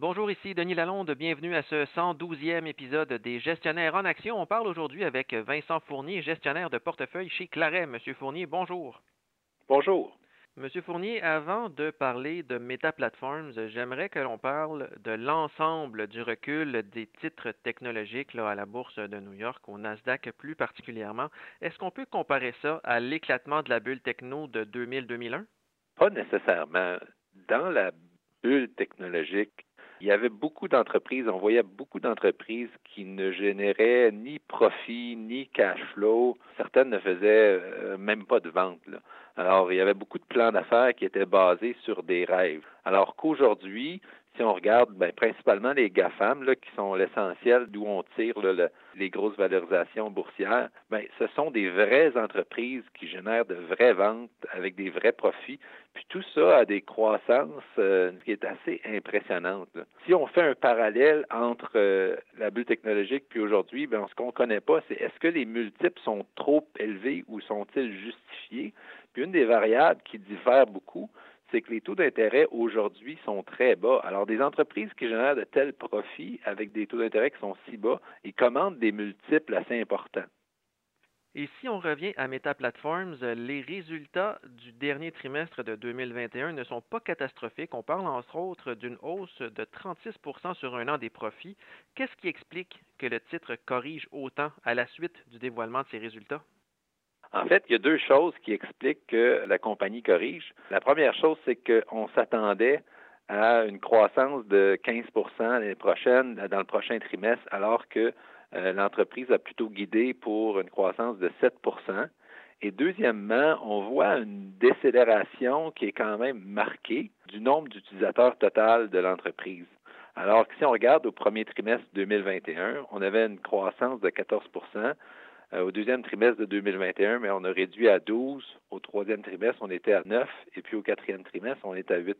Bonjour, ici Denis Lalonde. Bienvenue à ce 112e épisode des Gestionnaires en Action. On parle aujourd'hui avec Vincent Fournier, gestionnaire de portefeuille chez Claret. Monsieur Fournier, bonjour. Bonjour. Monsieur Fournier, avant de parler de Meta Platforms, j'aimerais que l'on parle de l'ensemble du recul des titres technologiques à la bourse de New York, au Nasdaq plus particulièrement. Est-ce qu'on peut comparer ça à l'éclatement de la bulle techno de 2000-2001? Pas nécessairement. Dans la bulle technologique, il y avait beaucoup d'entreprises, on voyait beaucoup d'entreprises qui ne généraient ni profit, ni cash flow. Certaines ne faisaient euh, même pas de vente. Alors, il y avait beaucoup de plans d'affaires qui étaient basés sur des rêves. Alors qu'aujourd'hui, si on regarde ben, principalement les GAFAM, qui sont l'essentiel d'où on tire les grosses valorisations boursières, ben, ce sont des vraies entreprises qui génèrent de vraies ventes avec des vrais profits. Puis tout ça a des croissances euh, qui est assez impressionnante. Si on fait un parallèle entre euh, la bulle technologique puis aujourd'hui, ben, ce qu'on ne connaît pas, c'est est-ce que les multiples sont trop élevés ou sont-ils justifiés? Puis une des variables qui diffère beaucoup, c'est que les taux d'intérêt aujourd'hui sont très bas. Alors, des entreprises qui génèrent de tels profits avec des taux d'intérêt qui sont si bas, ils commandent des multiples assez importants. Et si on revient à Meta Platforms, les résultats du dernier trimestre de 2021 ne sont pas catastrophiques. On parle entre autres d'une hausse de 36% sur un an des profits. Qu'est-ce qui explique que le titre corrige autant à la suite du dévoilement de ces résultats? En fait, il y a deux choses qui expliquent que la compagnie corrige. La première chose, c'est qu'on s'attendait à une croissance de 15% l'année prochaine, dans le prochain trimestre, alors que euh, l'entreprise a plutôt guidé pour une croissance de 7% et deuxièmement, on voit une décélération qui est quand même marquée du nombre d'utilisateurs total de l'entreprise. Alors que si on regarde au premier trimestre 2021, on avait une croissance de 14 euh, au deuxième trimestre de 2021, mais on a réduit à 12. Au troisième trimestre, on était à 9. Et puis au quatrième trimestre, on est à 8%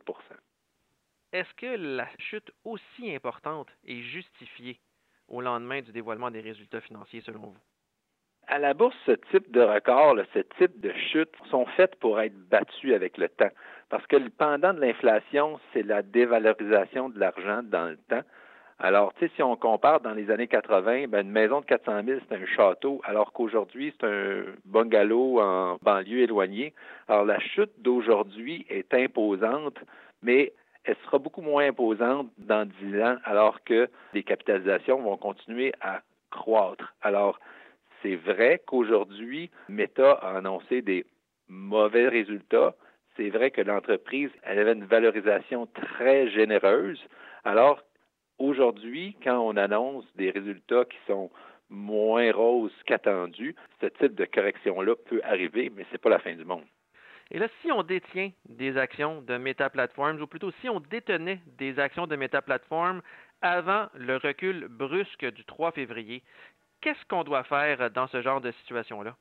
Est-ce que la chute aussi importante est justifiée au lendemain du dévoilement des résultats financiers selon vous? À la bourse, ce type de record, ce type de chute sont faites pour être battus avec le temps. Parce que le pendant de l'inflation, c'est la dévalorisation de l'argent dans le temps. Alors, si on compare dans les années 80, ben, une maison de 400 000, c'est un château, alors qu'aujourd'hui, c'est un bungalow en banlieue éloignée. Alors, la chute d'aujourd'hui est imposante, mais elle sera beaucoup moins imposante dans 10 ans, alors que les capitalisations vont continuer à croître. Alors, c'est vrai qu'aujourd'hui, Meta a annoncé des mauvais résultats. C'est vrai que l'entreprise, elle avait une valorisation très généreuse, alors Aujourd'hui, quand on annonce des résultats qui sont moins roses qu'attendus, ce type de correction-là peut arriver, mais ce n'est pas la fin du monde. Et là, si on détient des actions de Meta Platforms, ou plutôt si on détenait des actions de Meta Platforms avant le recul brusque du 3 février, qu'est-ce qu'on doit faire dans ce genre de situation-là?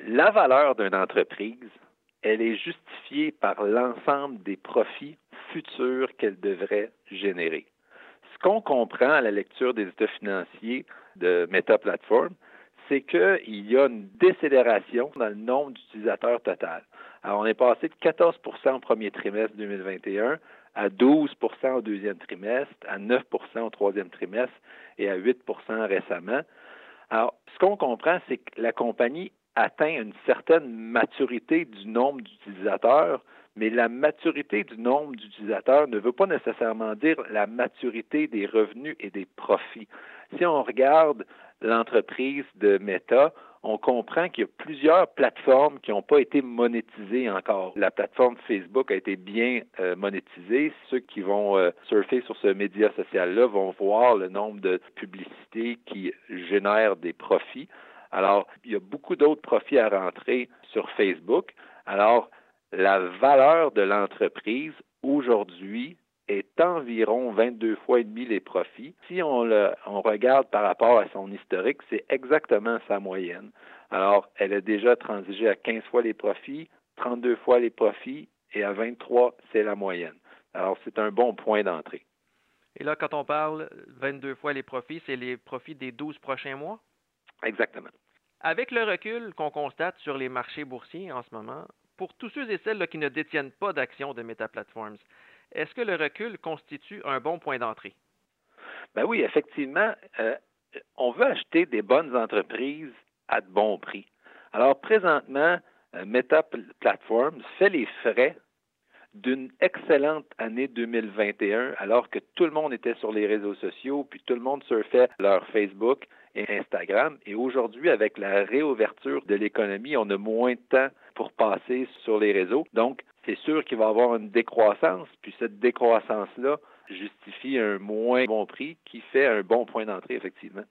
La valeur d'une entreprise, elle est justifiée par l'ensemble des profits futurs qu'elle devrait générer. Ce qu'on comprend à la lecture des états financiers de Meta Platform, c'est qu'il y a une décélération dans le nombre d'utilisateurs total. Alors, on est passé de 14% au premier trimestre 2021 à 12% au deuxième trimestre, à 9% au troisième trimestre et à 8% récemment. Alors, ce qu'on comprend, c'est que la compagnie atteint une certaine maturité du nombre d'utilisateurs, mais la maturité du nombre d'utilisateurs ne veut pas nécessairement dire la maturité des revenus et des profits. Si on regarde l'entreprise de Meta, on comprend qu'il y a plusieurs plateformes qui n'ont pas été monétisées encore. La plateforme Facebook a été bien euh, monétisée. Ceux qui vont euh, surfer sur ce média social-là vont voir le nombre de publicités qui génèrent des profits. Alors, il y a beaucoup d'autres profits à rentrer sur Facebook. Alors, la valeur de l'entreprise aujourd'hui est environ 22 fois et demi les profits. Si on, le, on regarde par rapport à son historique, c'est exactement sa moyenne. Alors, elle a déjà transigé à 15 fois les profits, 32 fois les profits et à 23, c'est la moyenne. Alors, c'est un bon point d'entrée. Et là, quand on parle 22 fois les profits, c'est les profits des 12 prochains mois? Exactement. Avec le recul qu'on constate sur les marchés boursiers en ce moment, pour tous ceux et celles qui ne détiennent pas d'actions de Meta Platforms, est-ce que le recul constitue un bon point d'entrée? Ben oui, effectivement, euh, on veut acheter des bonnes entreprises à de bons prix. Alors présentement, euh, Meta Platforms fait les frais d'une excellente année 2021, alors que tout le monde était sur les réseaux sociaux, puis tout le monde surfait leur Facebook et Instagram. Et aujourd'hui, avec la réouverture de l'économie, on a moins de temps pour passer sur les réseaux. Donc, c'est sûr qu'il va y avoir une décroissance, puis cette décroissance-là justifie un moins bon prix qui fait un bon point d'entrée, effectivement.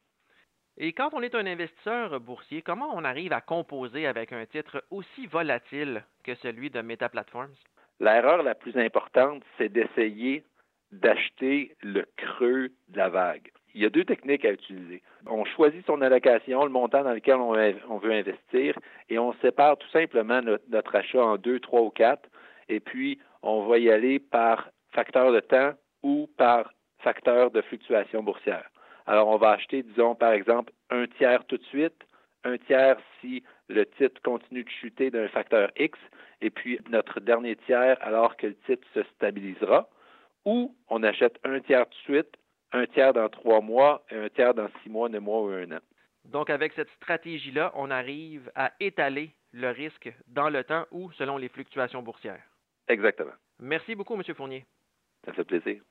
Et quand on est un investisseur boursier, comment on arrive à composer avec un titre aussi volatile que celui de Meta Platforms? L'erreur la plus importante, c'est d'essayer d'acheter le creux de la vague. Il y a deux techniques à utiliser. On choisit son allocation, le montant dans lequel on, veut investir, et on sépare tout simplement notre, achat en deux, trois ou quatre, et puis on va y aller par facteur de temps ou par facteur de fluctuation boursière. Alors, on va acheter, disons, par exemple, un tiers tout de suite, un tiers si le titre continue de chuter d'un facteur X, et puis notre dernier tiers alors que le titre se stabilisera, ou on achète un tiers tout de suite, un tiers dans trois mois et un tiers dans six mois, neuf mois ou un an. Donc, avec cette stratégie-là, on arrive à étaler le risque dans le temps ou selon les fluctuations boursières. Exactement. Merci beaucoup, M. Fournier. Ça fait plaisir.